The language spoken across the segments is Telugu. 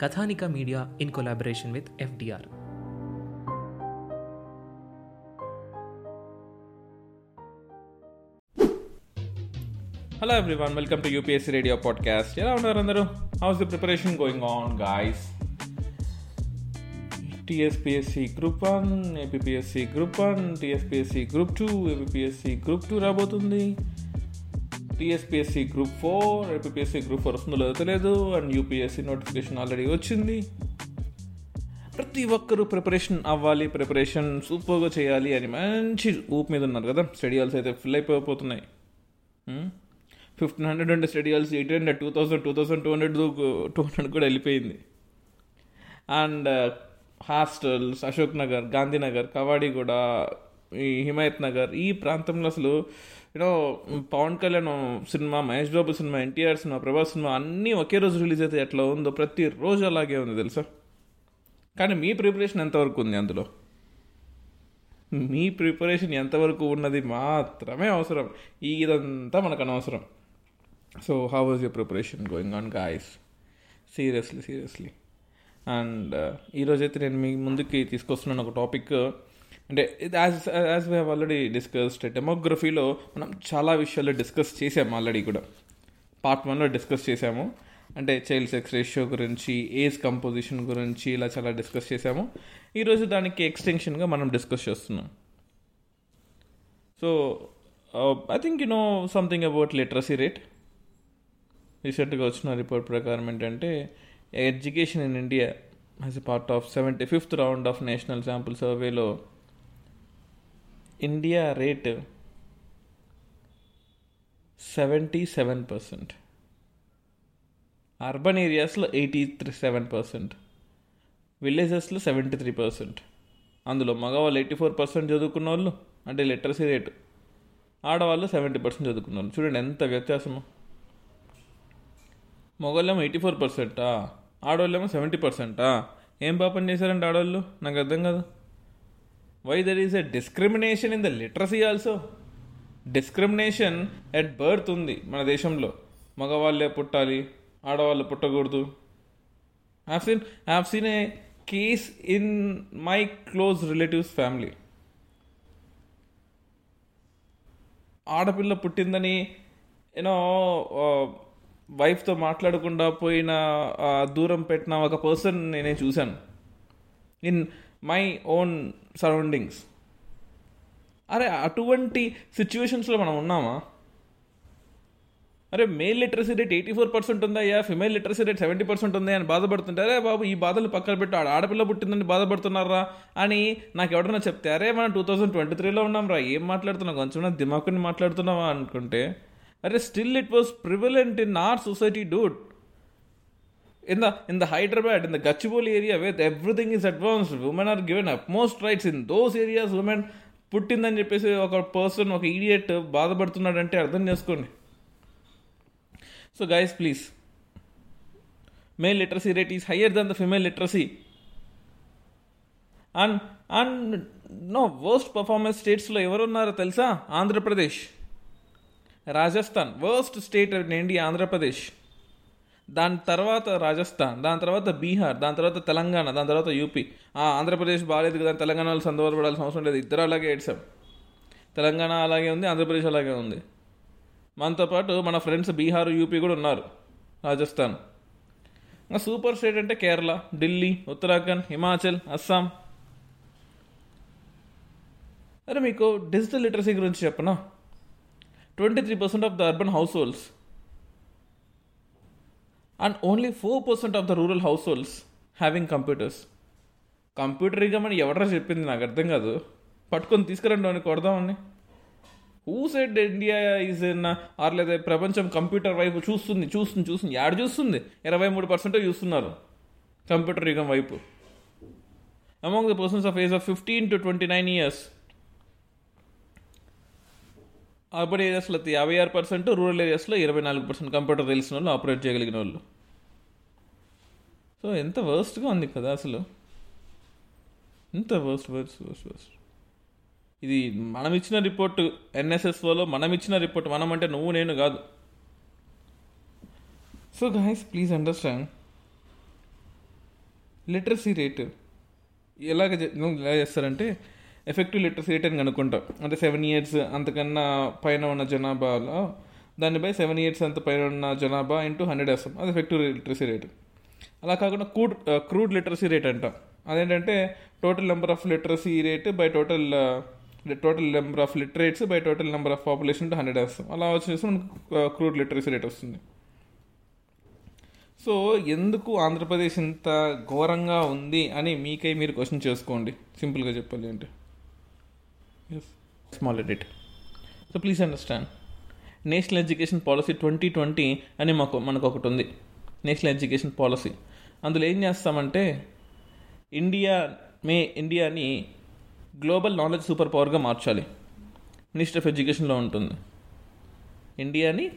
Kathanika media in collaboration with FDR. Hello everyone welcome to UPSC radio podcast ఎలా ఉన్నారు అందరూ? How's the preparation going on guys TSPSC group one APSC group one TSPSC group two APSC group two రాబోతుంది. TSPSC group four APSC group four వస్తుందో లేదో తెలియదు అండ్ యూపీఎస్సి నోటిఫికేషన్ ఆల్రెడీ వచ్చింది. ప్రతి ఒక్కరూ ప్రిపరేషన్ అవ్వాలి ప్రిపరేషన్ సూపర్గా చేయాలి అని మంచి ఊపు మీద ఉన్నారు కదా. స్టడియాల్స్ అయితే ఫిల్ అయిపోతున్నాయి ఫిఫ్టీన్ హండ్రెడ్ ఉండే study halls eight hundred two thousand two thousand two hundred two hundred కూడా వెళ్ళిపోయింది. అండ్ హాస్టల్స్ అశోక్ నగర్ గాంధీనగర్ కవాడిగూడ ఈ హిమాయత్ నగర్ ఈ ప్రాంతంలో అసలు you know Pawan Kalyan cinema Mahesh Babu cinema NTR cinema Prabhas cinema అన్నీ ఒకే రోజు రిలీజ్ అయితే ఎట్లా ఉందో ప్రతి రోజు అలాగే ఉంది తెలుసా? కానీ మీ ప్రిపరేషన్ ఎంతవరకు ఉంది అందులో? మీ ప్రిపరేషన్ ఎంతవరకు ఉన్నది మాత్రమే అవసరం. ఇదంతా మనకు అనవసరం. So how was your preparation going on guys seriously seriously and ఈరోజైతే నేను మీ ముందుకి తీసుకొస్తున్నాను ఒక టాపిక్ అంటే as as we have already discussed డెమోగ్రఫీలో మనం చాలా విషయాలు డిస్కస్ చేసాము ఆల్రెడీ కూడా. పార్ట్ వన్లో డిస్కస్ చేసాము. అంటే చైల్డ్ సెక్స్ రేషియో గురించి ఏజ్ కంపోజిషన్ గురించి ఇలా చాలా డిస్కస్ చేసాము. ఈరోజు దానికి ఎక్స్టెన్షన్గా మనం డిస్కస్ చేస్తున్నాం. So I think you know something about literacy rate రీసెంట్గా వచ్చిన రిపోర్ట్ ప్రకారం ఏంటంటే education in India as a part of seventy fifth round of national sample సర్వేలో India rate seventy seven percent urban ఏరియాస్లో ఎయిటీ త్రీ సెవెన్ పర్సెంట్ విలేజెస్లో సెవెంటీ త్రీ పర్సెంట్ అందులో మగవాళ్ళు ఎయిటీ ఫోర్ పర్సెంట్ చదువుకున్న వాళ్ళు అంటే లిటరసీ రేటు ఆడవాళ్ళు సెవెంటీ పర్సెంట్ చదువుకున్న వాళ్ళు చూడండి ఎంత వ్యత్యాసము. మగవాళ్ళేమో ఎయిటీ ఫోర్ పర్సెంటా ఆడవాళ్ళేమో సెవెంటీ పర్సెంటా ఏం పాపం చేశారంటే ఆడవాళ్ళు నాకు అర్థం కాదు. Why there is a discrimination in the literacy also discrimination at birth ఉంది మన దేశంలో. మగవాళ్ళే పుట్టాలి ఆడవాళ్ళు పుట్టకూడదు. Have seen have seen a case in my close relatives family ఆడపిల్ల పుట్టిందని యూనో వైఫ్తో మాట్లాడకుండా పోయిన దూరం పెట్టిన ఒక పర్సన్ నేనే చూశాను. ఇన్ మై ఓన్ సరౌండింగ్స్ అరే అటువంటి సిచ్యువేషన్స్లో మనం ఉన్నామా? అరే male literacy rate eighty four percent ఉందయ్యా female literacy rate seventy percent ఉందా? అని బాధపడుతుంటే అరే బాబు ఈ బాధలు పక్కన పెట్టు ఆడ ఆడపిల్ల పుట్టిందని బాధపడుతున్నారా? అని నాకు ఎవడన్నా చెప్తే అరే మనం టూ థౌసండ్ ట్వంటీ త్రీలో ఉన్నాం రా ఏం మాట్లాడుతున్నావు? కొంచెం దిమాకుని మాట్లాడుతున్నావా? అనుకుంటే అరే still it was prevalent in our society dude in the in the Hyderabad in the Gachibowli area with everything is advanced women are given most rights in those areas women పుట్టిందని చెప్పేసి ఒక పర్సన్ ఒక ఈడియట్ బాధపడుతున్నాడంటే అర్థం చేసుకోండి. So guys please male literacy rate is higher than the female literacy and and no worst performance స్టేట్స్లో ఎవరున్నారో తెలుసా? Andhra Pradesh. Rajasthan worst state in India Andhra Pradesh దాని తర్వాత రాజస్థాన్ దాని తర్వాత బీహార్ దాని తర్వాత తెలంగాణ దాని తర్వాత యూపీ. ఆంధ్రప్రదేశ్ బాగాలేదు కదా తెలంగాణ వాళ్ళు సందర్భపడాల్సిన అవసరం లేదు. ఇద్దరు అలాగే ఏడ్చాం. తెలంగాణ అలాగే ఉంది ఆంధ్రప్రదేశ్ అలాగే ఉంది. మనతో పాటు మన ఫ్రెండ్స్ బీహార్ యూపీ కూడా ఉన్నారు రాజస్థాన్. ఇంకా సూపర్ స్టేట్ అంటే కేరళ ఢిల్లీ ఉత్తరాఖండ్ హిమాచల్ అస్సాం. అరే మీకు డిజిటల్ లిటరసీ గురించి చెప్పనా? Twenty three percent of the urban households and only four percent of the rural households having computers computer ఇవ్వమని ఎవడరా చెప్పింది నాకు అర్థం కాదు. పట్టుకొని తీసుకురండి అని కొడదామని who said India is in our లేదా ప్రపంచం కంప్యూటర్ వైపు చూస్తుంది చూస్తుంది చూస్తుంది. యాడ్ చూస్తుంది? ఇరవై మూడు పర్సెంట్ చూస్తున్నారు. కంప్యూటర్ యుగం వైపు. Among the persons of age of fifteen to twenty nine years urban ఏరియాస్లో యాభై ఆరు పర్సెంట్ రూరల్ ఏరియాస్లో ఇరవై నాలుగు పర్సెంట్ కంప్యూటర్ తెలిసిన వాళ్ళు ఆపరేట్ చేయగలిగిన వాళ్ళు. సో ఎంత వర్స్ట్గా ఉంది కదా అసలు. ఎంత వర్స్ట్ వర్స్ట్ వర్స్ట్ వర్స్ట్ ఇది మనం ఇచ్చిన రిపోర్ట్ ఎన్ఎస్ఎస్ఓలో మనం ఇచ్చిన రిపోర్ట్ మనం అంటే నువ్వు నేను కాదు. So guys please understand literacy rate ఎలాగ ఎలా చేస్తారంటే ఎఫెక్టివ్ లిటరసీ రేట్ అని కనుక్కుంటాం అంటే సెవెన్ ఇయర్స్ అంతకన్నా పైన ఉన్న జనాభాలో దాన్ని బై సెవెన్ ఇయర్స్ అంత పైన ఉన్న జనాభా ఇంటూ హండ్రెడ్ వేస్తాం అది ఎఫెక్టివ్ లిటరసీ రేట్ అలా కాకుండా క్రూడ్ క్రూడ్ లిటరసీ రేట్ అంటాం. అదేంటంటే total number of literacy rate by total total number of literates by total number of population into hundred వేస్తాం అలా వచ్చేసి మనకు క్రూడ్ లిటరసీ రేట్ వస్తుంది. సో ఎందుకు ఆంధ్రప్రదేశ్ ఇంత ఘోరంగా ఉంది అని మీకై మీరు క్వశ్చన్ చేసుకోండి. సింపుల్గా చెప్పాలి అంటే small edit so please understand national education policy twenty twenty అని మాకు మనకు ఒకటి ఉంది నేషనల్ ఎడ్యుకేషన్ పాలసీ అందులో ఏం చేస్తామంటే ఇండియా మే ఇండియాని గ్లోబల్ నాలెడ్జ్ సూపర్ పవర్గా మార్చాలి. మినిస్టర్ ఆఫ్ ఎడ్యుకేషన్లో ఉంటుంది. ఇండియాని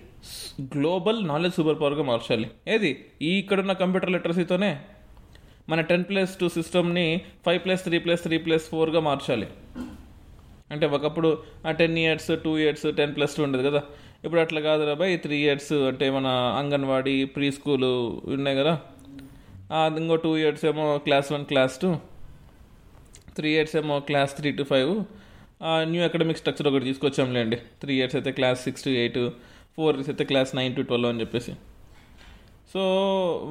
గ్లోబల్ నాలెడ్జ్ సూపర్ పవర్గా మార్చాలి. ఏది? ఈ ఇక్కడున్న కంప్యూటర్ లిటరసీతోనే మన టెన్ ప్లస్ టూ సిస్టమ్ని five plus three plus three plus ఫోర్గా మార్చాలి. అంటే ఒకప్పుడు ఆ ten years two years ten plus two ఉండేది కదా. ఇప్పుడు అట్లా కాదు రాబాయ్ త్రీ ఇయర్స్ అంటే మన అంగన్వాడీ ప్రీ స్కూలు ఉన్నాయి కదా. ఇంకో టూ ఇయర్స్ ఏమో class one class two three years ఏమో class three to five new academic structure ఒకటి తీసుకొచ్చాంలేండి. త్రీ ఇయర్స్ అయితే class six to eight four years అయితే క్లాస్ నైన్ టు ట్వెల్వ్ అని చెప్పేసి. సో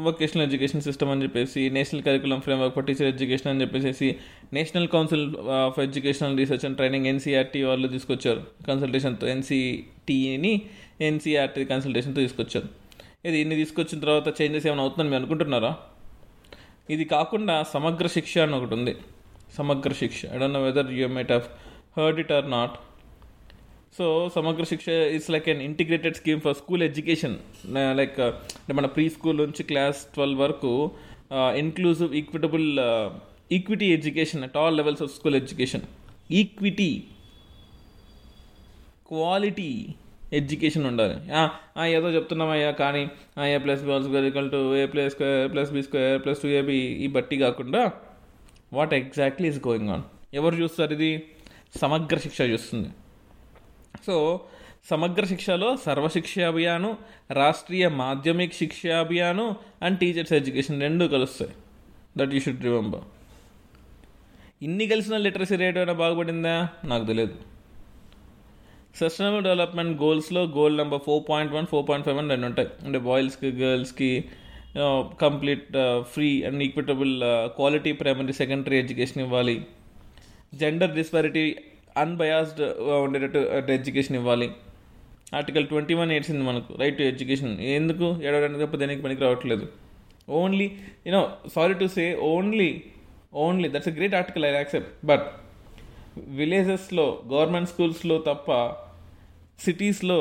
వొకేషనల్ ఎడ్యుకేషన్ సిస్టమ్ అని చెప్పేసి national curriculum framework for teacher education అని చెప్పేసి national council of educational research and training NCERT వాళ్ళు తీసుకొచ్చారు. కన్సల్టేషన్తో ఎన్సీటీని ఎన్సీఆర్టీ కన్సల్టేషన్తో తీసుకొచ్చారు. ఇది ఇన్ని తీసుకొచ్చిన తర్వాత చేంజెస్ ఏమైనా అవుతుందని మీరు అనుకుంటున్నారా? ఇది కాకుండా సమగ్ర శిక్ష అని ఒకటి ఉంది. Samagra Shiksha. I don't know whether you might have heard it or not so Samagra Shiksha it's like an integrated scheme for school education like అంటే మన ప్రీ స్కూల్ నుంచి క్లాస్ ట్వెల్వ్ వరకు inclusive equitable equity education at all levels of school education equity quality education ఉండాలి. ఆ, ఏదో చెప్తున్నామయ్యా కానీ A plus B square equal to A plus square plus B square plus two AB ఈ బట్టి కాకుండా what exactly is going on ఎవరు చూస్తారు ఇది? సమగ్ర శిక్ష చూస్తుంది. సో సమగ్ర శిక్షలో సర్వశిక్ష అభియాను రాష్ట్రీయ మాధ్యమిక శిక్ష అభియాను అండ్ టీచర్స్ ఎడ్యుకేషన్ రెండు కలుస్తాయి. దట్ యూ షుడ్ రిమెంబర్ ఇన్ని కలిసిన లిటరసీ రేట్ ఏమైనా బాగుపడిందా? నాకు తెలియదు. Sustainable development గోల్స్లో goal number four point one four point five అని రెండు ఉంటాయి. అంటే బాయ్స్కి గర్ల్స్కి complete free and equitable quality primary secondary education ఇవ్వాలి. జెండర్ డిస్పారిటీ అన్బయాస్డ్ uh, ఉండేటట్టు uh, ఎడ్యుకేషన్ ఇవ్వాలి. ఆర్టికల్ ట్వంటీ వన్ ఏడ్చింది మనకు రైట్ టు ఎడ్యుకేషన్ ఎందుకు? ఏడవడానికి తప్ప దేనికి పనికి రావట్లేదు. Only you know sorry to say only only that's a great article I accept but విలేజెస్లో గవర్నమెంట్ స్కూల్స్లో తప్ప సిటీస్లో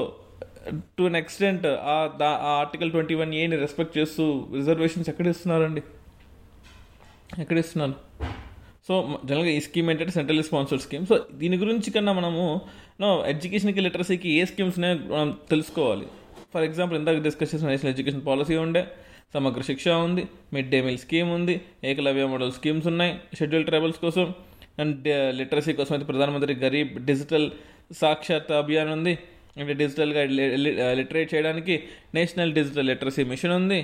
టు అన్ ఎక్స్టెంట్ ఆ దా ఆ ఆర్టికల్ ట్వంటీ వన్ ఏని రెస్పెక్ట్ చేస్తూ రిజర్వేషన్స్ ఎక్కడ ఇస్తున్నారండి? ఎక్కడ ఇస్తున్నారు? సో జనరల్గా ఈ స్కీమ్ ఏంటంటే సెంట్రల్ స్పాన్సర్డ్ స్కీమ్ సో దీని గురించి కన్నా మనము ఎడ్యుకేషన్కి లిటరసీకి ఏ స్కీమ్స్ మనం తెలుసుకోవాలి. ఫర్ ఎగ్జాంపుల్ ఇందాక డిస్కస్ చేసిన నేషనల్ ఎడ్యుకేషన్ పాలసీ ఉండే సమగ్ర శిక్ష ఉంది మిడ్ డే మీల్ స్కీమ్ ఉంది ఏకలవ్య మోడల్ స్కీమ్స్ ఉన్నాయి షెడ్యూల్ ట్రైబల్స్ కోసం అండ్ లిటరసీ uh, కోసం అయితే ప్రధానమంత్రి గరీబ్ డిజిటల్ సాక్షాత్ అభియాన్ ఉంది అంటే డిజిటల్గా లిటరేట్ చేయడానికి నేషనల్ డిజిటల్ లిటరసీ మిషన్ ఉంది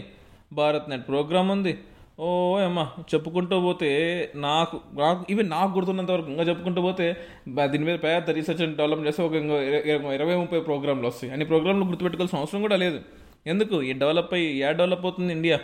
భారత్ నెట్ ప్రోగ్రామ్ ఉంది ఓ అమ్మా చెప్పుకుంటూ పోతే నాకు నాకు ఇవి నాకు గుర్తున్నంత వరకు ఇంకా చెప్పుకుంటూ పోతే దీని మీద పెద్ద రీసెర్చ్ అండ్ డెవలప్ చేస్తే ఒక ఇరవై ముప్పై ప్రోగ్రాంలు వస్తాయి. అన్ని ప్రోగ్రాంలు గుర్తుపెట్టుకోవాల్సిన అవసరం కూడా లేదు. ఎందుకు? ఈ డెవలప్ అయ్యి యా డెవలప్ అవుతుంది ఇండియా.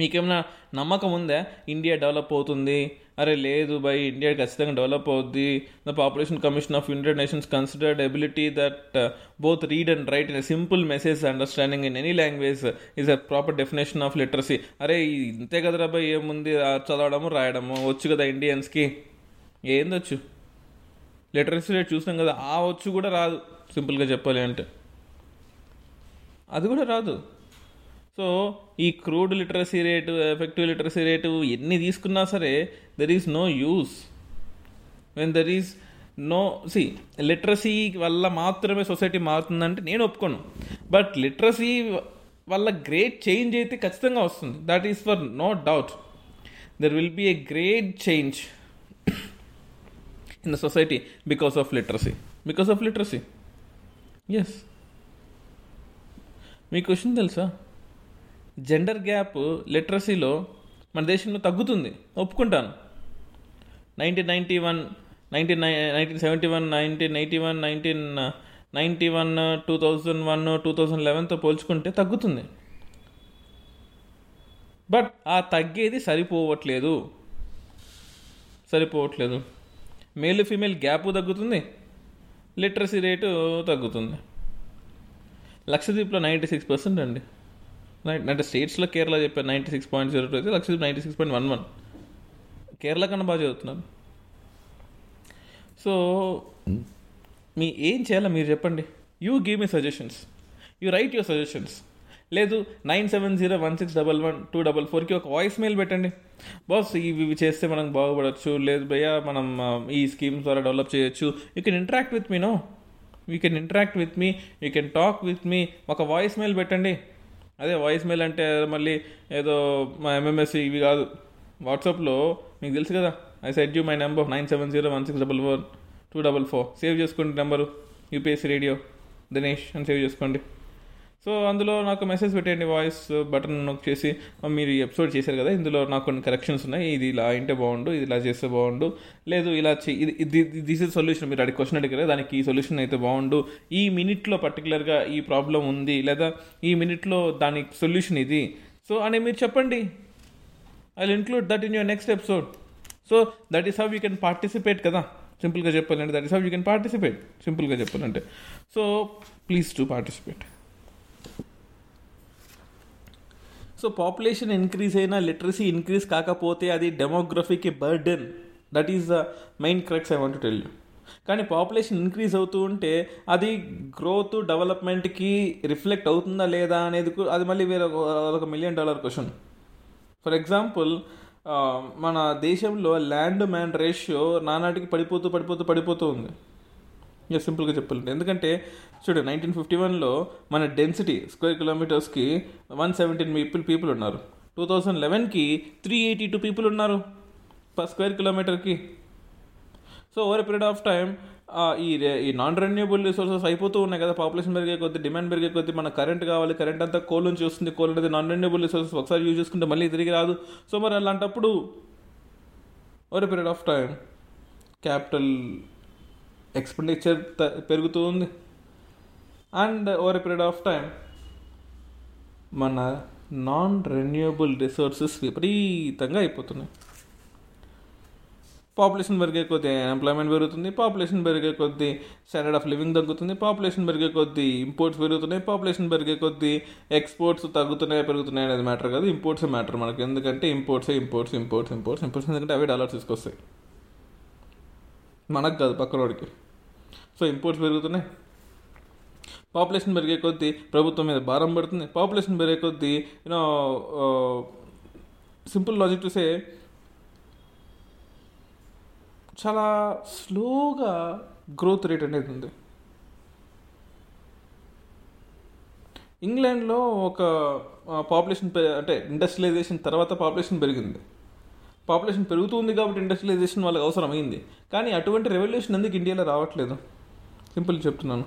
మీకేమైనా నమ్మకం ఉందా? ఇండియా డెవలప్ అవుతుంది. అరే లేదు బై ఇండియా ఖచ్చితంగా డెవలప్ అవుద్ది. The population commission of United Nations considered ability that uh, both read and write in simple message understanding in any language is a proper definition of literacy. అరే ఇంతే కదరా బై ఏముంది? చదవడము రాయడము వచ్చు కదా ఇండియన్స్కి. ఏందొచ్చు లిటరసీ రేట్ చూసాం కదా ఆ వచ్చు కూడా రాదు. సింపుల్గా చెప్పాలి అంటే అది కూడా రాదు. సో ఈ crude literacy rate effective literacy rate ఎన్ని తీసుకున్నా సరే there is no use when there is no see literacy వల్ల మాత్రమే సొసైటీ మారుతుందంటే నేను ఒప్పుకోను. బట్ లిటరసీ వల్ల గ్రేట్ చేంజ్ అయితే ఖచ్చితంగా వస్తుంది. That is for no doubt there will be a great change in the society because of literacy. Because of literacy. Yes me question తెలుసా? జెండర్ గ్యాప్ లిటరసీలో మన దేశంలో తగ్గుతుంది. ఒప్పుకుంటాను. Nineteen ninety one nineteen nineteen seventy one nineteen eighty one nineteen ninety one two thousand one two thousand లెవెన్తో పోల్చుకుంటే తగ్గుతుంది. బట్ ఆ తగ్గేది సరిపోవట్లేదు. సరిపోవట్లేదు. మేల్ ఫీమేల్ గ్యాప్ తగ్గుతుంది. లిటరసీ రేటు తగ్గుతుంది. లక్షద్వీప్లో నైంటీ సిక్స్ పర్సెంట్ అండి. అంటే స్టేట్స్లో కేరళ చెప్పారు ninety six point zero two అయితే Lakshadweep ninety six point one one Kerala కన్నా బాగా చదువుతున్నారు. సో మీ ఏం చేయాలో మీరు చెప్పండి. You give me suggestions you write your suggestions లేదు nine seven zero one six double one two double ఫోర్కి ఒక వాయిస్ మెయిల్ పెట్టండి. బాస్ ఇవి ఇవి చేస్తే మనం బాగుపడవచ్చు లేదు భయ్యా మనం ఈ స్కీమ్స్ ద్వారా డెవలప్ చేయొచ్చు. You can interact with me no you can interact with me you can talk with me ఒక వాయిస్ మెయిల్ పెట్టండి. అదే వాయిస్ మెయిల్ అంటే మళ్ళీ ఏదో మా ఎంఎంఎస్ ఇవి కాదు. వాట్సాప్లో మీకు తెలుసు కదా? I set you my number nine seven zero one six double four two double four save చేసుకోండి నెంబరు యూపీఎస్సీ రేడియో దినేష్ అని సేవ్ చేసుకోండి. సో అందులో నాకు మెసేజ్ పెట్టండి వాయిస్ బటన్ నొక్ చేసి మీరు ఈ ఎపిసోడ్ చేశారు కదా ఇందులో నాకు కొన్ని కరెక్షన్స్ ఉన్నాయి ఇది ఇలా అయింటే బాగుండు ఇది ఇలా చేస్తే బాగుండు లేదు ఇలా చే- ఇది దిస్ ఇస్ సొల్యూషన్ మీరు అడిగి క్వశ్చన్ అడిగారు దానికి ఈ సొల్యూషన్ అయితే బాగుండు. ఈ మినిట్లో పర్టికులర్గా ఈ ప్రాబ్లం ఉంది లేదా ఈ మినిట్లో దానికి సొల్యూషన్ ఇది. సో అని మీరు చెప్పండి. I include that in your next episode so that is how you can participate కదా. సింపుల్గా చెప్పాలంటే that is how you can participate సింపుల్గా చెప్పాలంటే. So please to participate so population increase అయినా లిటరసీ ఇంక్రీజ్ కాకపోతే అది డెమోగ్రఫీకి burden that is the main crux I want tell you కానీ పాపులేషన్ ఇంక్రీజ్ అవుతూ ఉంటే అది గ్రోత్ డెవలప్మెంట్కి రిఫ్లెక్ట్ అవుతుందా లేదా అనేది అది మళ్ళీ వేరే ఒక- ఒక million dollar question for example మన దేశంలో ల్యాండ్ మ్యాన్ రేషియో నానాటికి పడిపోతూ పడిపోతూ పడిపోతూ ఉంది. ఇక సింపుల్గా చెప్పాలంటే. ఎందుకంటే చూడు నైన్టీన్ ఫిఫ్టీ వన్లో మన డెన్సిటీ స్క్వేర్ కిలోమీటర్స్కి వన్ సెవెంటీన్ పీపుల్ పీపుల్ ఉన్నారు. టూ థౌజండ్ లెవెన్కి త్రీ ఎయిటీ టూ పీపుల్ ఉన్నారు పర్ స్క్వేర్ కిలోమీటర్కి. So over period of time ఈ ఈ నాన్ రెన్యూబుల్ రిసోర్సెస్ అయిపోతూ ఉన్నాయి కదా. పాపులేషన్ పెరిగే కొద్దీ డిమాండ్ పెరిగే కొద్దీ మన కరెంట్ కావాలి కరెంట్ అంతా కోల్ నుంచి వస్తుంది. కోల్ అనేది నాన్ రెన్యూబుల్ రిసోర్సెస్ ఒకసారి యూజ్ చేసుకుంటే మళ్ళీ తిరిగి రాదు. సో మరి అలాంటప్పుడు over period of time capital expenditure పెరుగుతూ ఉంది and over period of time మన నాన్ రెన్యూబుల్ రిసోర్సెస్ విపరీతంగా అయిపోతున్నాయి. పాపులేషన్ పెరిగే కొద్దీ ఎంప్లాయ్మెంట్ పెరుగుతుంది పాపులేషన్ పెరిగే కొద్దీ స్టాండర్డ్ ఆఫ్ లివింగ్ తగ్గుతుంది పాపులేషన్ పెరిగే కొద్దీ ఇంపోర్ట్స్ పెరుగుతున్నాయి పాపులేషన్ పెరిగే కొద్దీ ఎక్స్పోర్ట్స్ తగ్గుతున్నాయి పెరుగుతున్నాయి అనేది మ్యాటర్ కాదు. ఇంపోర్ట్స్ మ్యాటర్ మనకి. ఎందుకంటే imports imports imports imports imports ఎందుకంటే అవి డాలర్స్ తీసుకొస్తాయి. మనకు కాదు పక్కనోడికి సో ఇంపోర్ట్స్ పెరుగుతున్నాయి. పాపులేషన్ పెరిగే కొద్దీ ప్రభుత్వం మీద భారం పడుతుంది. పాపులేషన్ పెరిగే కొద్దీ యూనో సింపుల్ లాజిక్ చూసే చాలా స్లోగా గ్రోత్ రేట్ అనేది ఉంది. ఇంగ్లాండ్లో ఒక uh, పాపులేషన్ అంటే ఇండస్ట్రియలైజేషన్ తర్వాత పాపులేషన్ పెరిగింది. పాపులేషన్ పెరుగుతుంది కాబట్టి ఇండస్ట్రియలైజేషన్ వాళ్ళకి అవసరం అయింది కానీ అటువంటి రెవల్యూషన్ ఎందుకు ఇండియాలో రావట్లేదు? సింపుల్ చెప్తున్నాను.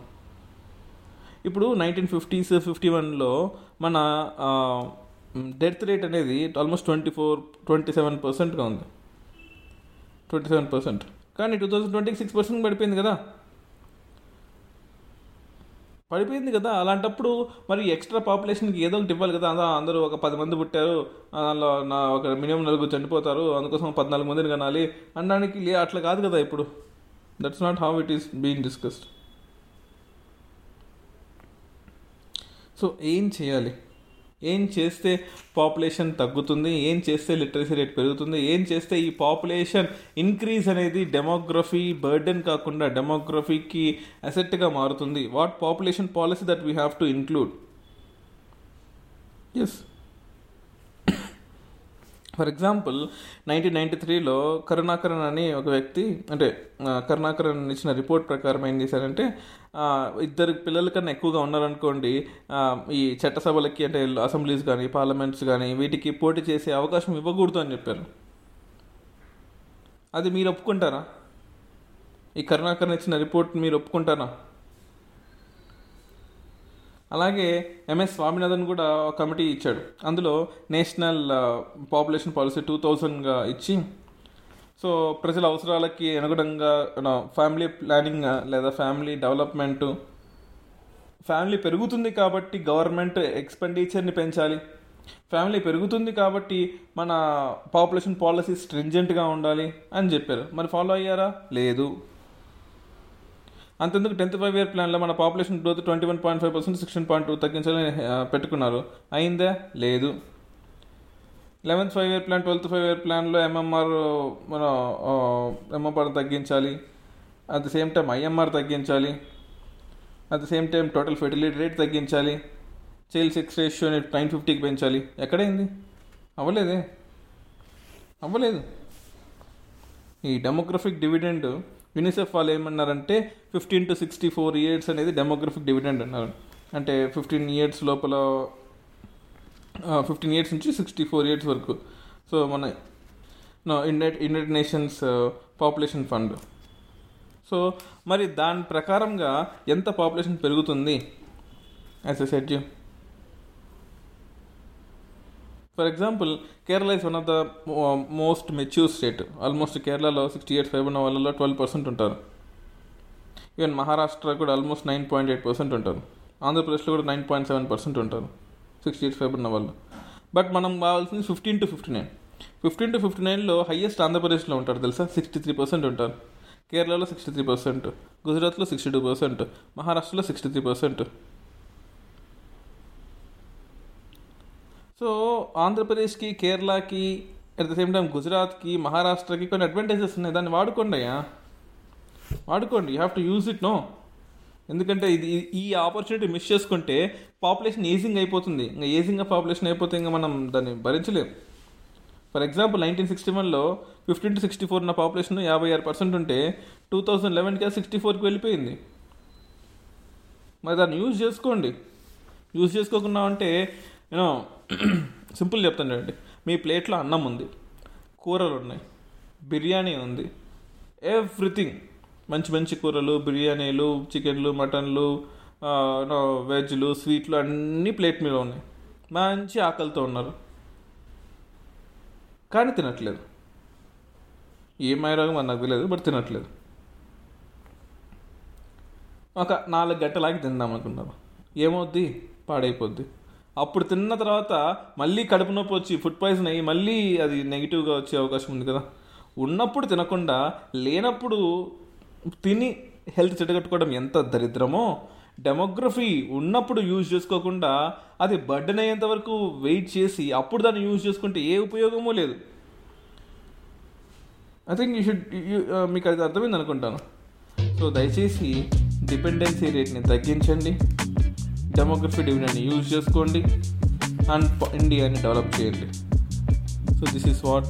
ఇప్పుడు నైన్టీన్ ఫిఫ్టీస్ ఫిఫ్టీ వన్లో మన డెత్ రేట్ అనేది almost twenty four twenty seven పర్సెంట్గా ఉంది. Twenty seven percent. కానీ టూ థౌజండ్ ట్వంటీకి సిక్స్ పర్సెంట్ పడిపోయింది కదా. పడిపోయింది కదా. అలాంటప్పుడు మరి ఎక్స్ట్రా పాపులేషన్కి ఏదో ఒకటి ఇవ్వాలి కదా. అందరూ ఒక పది మంది పుట్టారు. దానిలో నా ఒక మినిమం నలుగురు చనిపోతారు. అందుకోసం పద్నాలుగు మందిని కనాలి. అనడానికి లే అట్లా కాదు కదా ఇప్పుడు. That's not how it is being discussed so ఏం చేయాలి? ఏం చేస్తే పాపులేషన్ తగ్గుతుంది? ఏం చేస్తే లిటరసీ రేట్ పెరుగుతుంది? ఏం చేస్తే ఈ పాపులేషన్ ఇంక్రీజ్ అనేది డెమోగ్రఫీ బర్డెన్ కాకుండా డెమోగ్రఫీకి అసెట్గా మారుతుంది? What population policy that we have to include as for example nineteen ninety త్రీలో కరుణాకరన్ అని ఒక వ్యక్తి అంటే కరుణాకరణ్ కరుణాకరన్ ఇచ్చిన రిపోర్ట్ ప్రకారం ఏం చేశారంటే ఇద్దరు పిల్లల కన్నా ఎక్కువగా ఉన్నారనుకోండి ఈ చట్టసభలకి అంటే అసెంబ్లీస్ కానీ పార్లమెంట్స్ కానీ వీటికి పోటీ చేసే అవకాశం ఇవ్వకూడదు అని చెప్పారు. అది మీరు ఒప్పుకుంటారా? ఈ కరుణాకరన్ ఇచ్చిన రిపోర్ట్ మీరు ఒప్పుకుంటారా? అలాగే ఎంఎస్ స్వామినాథన్ కూడా ఒక కమిటీ ఇచ్చాడు. అందులో నేషనల్ పాపులేషన్ పాలసీ టూ థౌజండ్గా ఇచ్చి సో ప్రజల అవసరాలకి అనుగుణంగా ఫ్యామిలీ ప్లానింగ్ లేదా ఫ్యామిలీ డెవలప్మెంట్ ఫ్యామిలీ పెరుగుతుంది కాబట్టి గవర్నమెంట్ ఎక్స్పెండిచర్ని పెంచాలి. ఫ్యామిలీ పెరుగుతుంది కాబట్టి మన పాపులేషన్ పాలసీ స్ట్రింజెంట్గా ఉండాలి అని చెప్పారు. మరి ఫాలో అయ్యారా? లేదు. అంతెందుకు టెన్త్ ఫైవ్ ఇయర్ ప్లాన్లో మన population growth twenty one point five percent sixteen point two తగ్గించాలని పెట్టుకున్నారు. అయిందా? లేదు. Eleventh five year plan twelfth five year ప్లాన్లో ఎంఎంఆర్ మన ఎంఎంఆర్ తగ్గించాలి. At the same time IMR తగ్గించాలి. At the same time total fertility rate తగ్గించాలి. చైల్డ్ సెక్స్ రేషియోని నైన్ ఫిఫ్టీకి పెంచాలి. ఎక్కడైంది? అవ్వలేదే. అవ్వలేదు. ఈ డెమోగ్రఫిక్ డివిడెండ్ యూనిసెఫ్ వాళ్ళు ఏమన్నారంటే fifteen to sixty four years అనేది డెమోగ్రఫిక్ డివిడెండ్ అన్నారు. అంటే ఫిఫ్టీన్ ఇయర్స్ లోపల ఫిఫ్టీన్ ఇయర్స్ నుంచి సిక్స్టీ ఫోర్ ఇయర్స్ వరకు. సో మన unite united nations population fund so మరి దాని ప్రకారంగా ఎంత పాపులేషన్ పెరుగుతుంది? As a set for example Kerala is one of the most mature state almost కేరళలో సిక్స్టీ ఇయర్స్ ఫైవ్ ఉన్న వాళ్ళలో ట్వెల్వ్ పర్సెంట్ ఉంటారు. ఈవెన్ మహారాష్ట్ర కూడా almost nine point eight percent ఉంటారు. ఆంధ్రప్రదేశ్లో కూడా నైన్ పాయింట్ సెవెన్ పర్సెంట్ ఉంటారు. సిక్స్టీ ఇయర్స్ ఫైవ్ ఉన్న వాళ్ళు. బట్ మనం కావాల్సింది fifteen to fifty nine fifteen to fifty నైన్లో హయ్యెస్ట్ ఆంధ్రప్రదేశ్లో ఉంటారు తెలుసా? సిక్స్టీ త్రీ పర్సెంట్ ఉంటారు. కేరళలో సిక్స్టీ త్రీ పర్సెంట్ గుజరాత్లో సిక్స్టీ టూ పర్సెంట్ మహారాష్ట్రలో సిక్స్టీ త్రీ పర్సెంట్ సో ఆంధ్రప్రదేశ్కి కేరళకి అట్ ద సేమ్ టైం గుజరాత్కి మహారాష్ట్రకి కొన్ని అడ్వాంటేజెస్ ఉన్నాయి. దాన్ని వాడుకోండి అయ్యా. వాడుకోండి. You have to use it no ఎందుకంటే ఇది ఈ ఆపర్చునిటీ మిస్ చేసుకుంటే పాపులేషన్ ఏజింగ్ అయిపోతుంది. ఇంకా ఏజింగ్ పాపులేషన్ అయిపోతే ఇంకా మనం దాన్ని భరించలేం. ఫర్ ఎగ్జాంపుల్ నైన్టీన్ సిక్స్టీ వన్లో ఫిఫ్టీన్ టు సిక్స్టీ ఫోర్ ఉన్న పాపులేషన్ యాభై ఆరు పర్సెంట్ ఉంటే టూ థౌజండ్ లెవెన్కి సిక్స్టీ ఫోర్కి వెళ్ళిపోయింది. మరి దాన్ని యూజ్ చేసుకోండి. యూజ్ చేసుకోకుండా అంటే నేను సింపుల్ చెప్తాను చూడండి. మీ ప్లేట్లో అన్నం ఉంది కూరలు ఉన్నాయి బిర్యానీ ఉంది ఎవ్రీథింగ్. మంచి మంచి కూరలు బిర్యానీలు చికెన్లు మటన్లు వెజ్లు స్వీట్లు అన్నీ ప్లేట్ మీద ఉన్నాయి. మంచి ఆకలితో ఉన్నారు. కానీ తినట్లేదు. ఏమైనా నాకు తెలియదు బట్ తినట్లేదు. ఒక నాలుగు గంటలాగి తిందాం అనుకున్నారు. ఏమవుద్ది? పాడైపోద్ది. అప్పుడు తిన్న తర్వాత మళ్ళీ కడుపు నొప్పి వచ్చి ఫుడ్ పాయిజన్ అయ్యి మళ్ళీ అది నెగిటివ్గా వచ్చే అవకాశం ఉంది కదా. ఉన్నప్పుడు తినకుండా లేనప్పుడు తిని హెల్త్ చెడగట్టుకోవడం ఎంత దరిద్రమో. డెమోగ్రఫీ ఉన్నప్పుడు యూజ్ చేసుకోకుండా అది బర్డెన్ అయ్యేంత వరకు వెయిట్ చేసి అప్పుడు దాన్ని యూజ్ చేసుకుంటే ఏ ఉపయోగమూ లేదు. ఐ థింక్ యూ షుడ్ మీకు అది అర్థమైంది అనుకుంటాను. సో దయచేసి డిపెండెన్సీ రేట్ని తగ్గించండి. డెమోగ్రఫీ డివిడెండ్ని యూజ్ చేసుకోండి అండ్ ఇండియాని డెవలప్ చేయండి. So this is what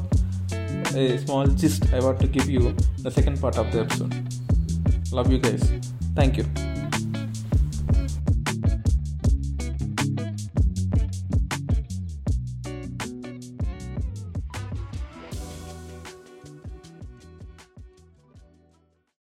a small gist I want to give you the second part of the episode love you guys thank you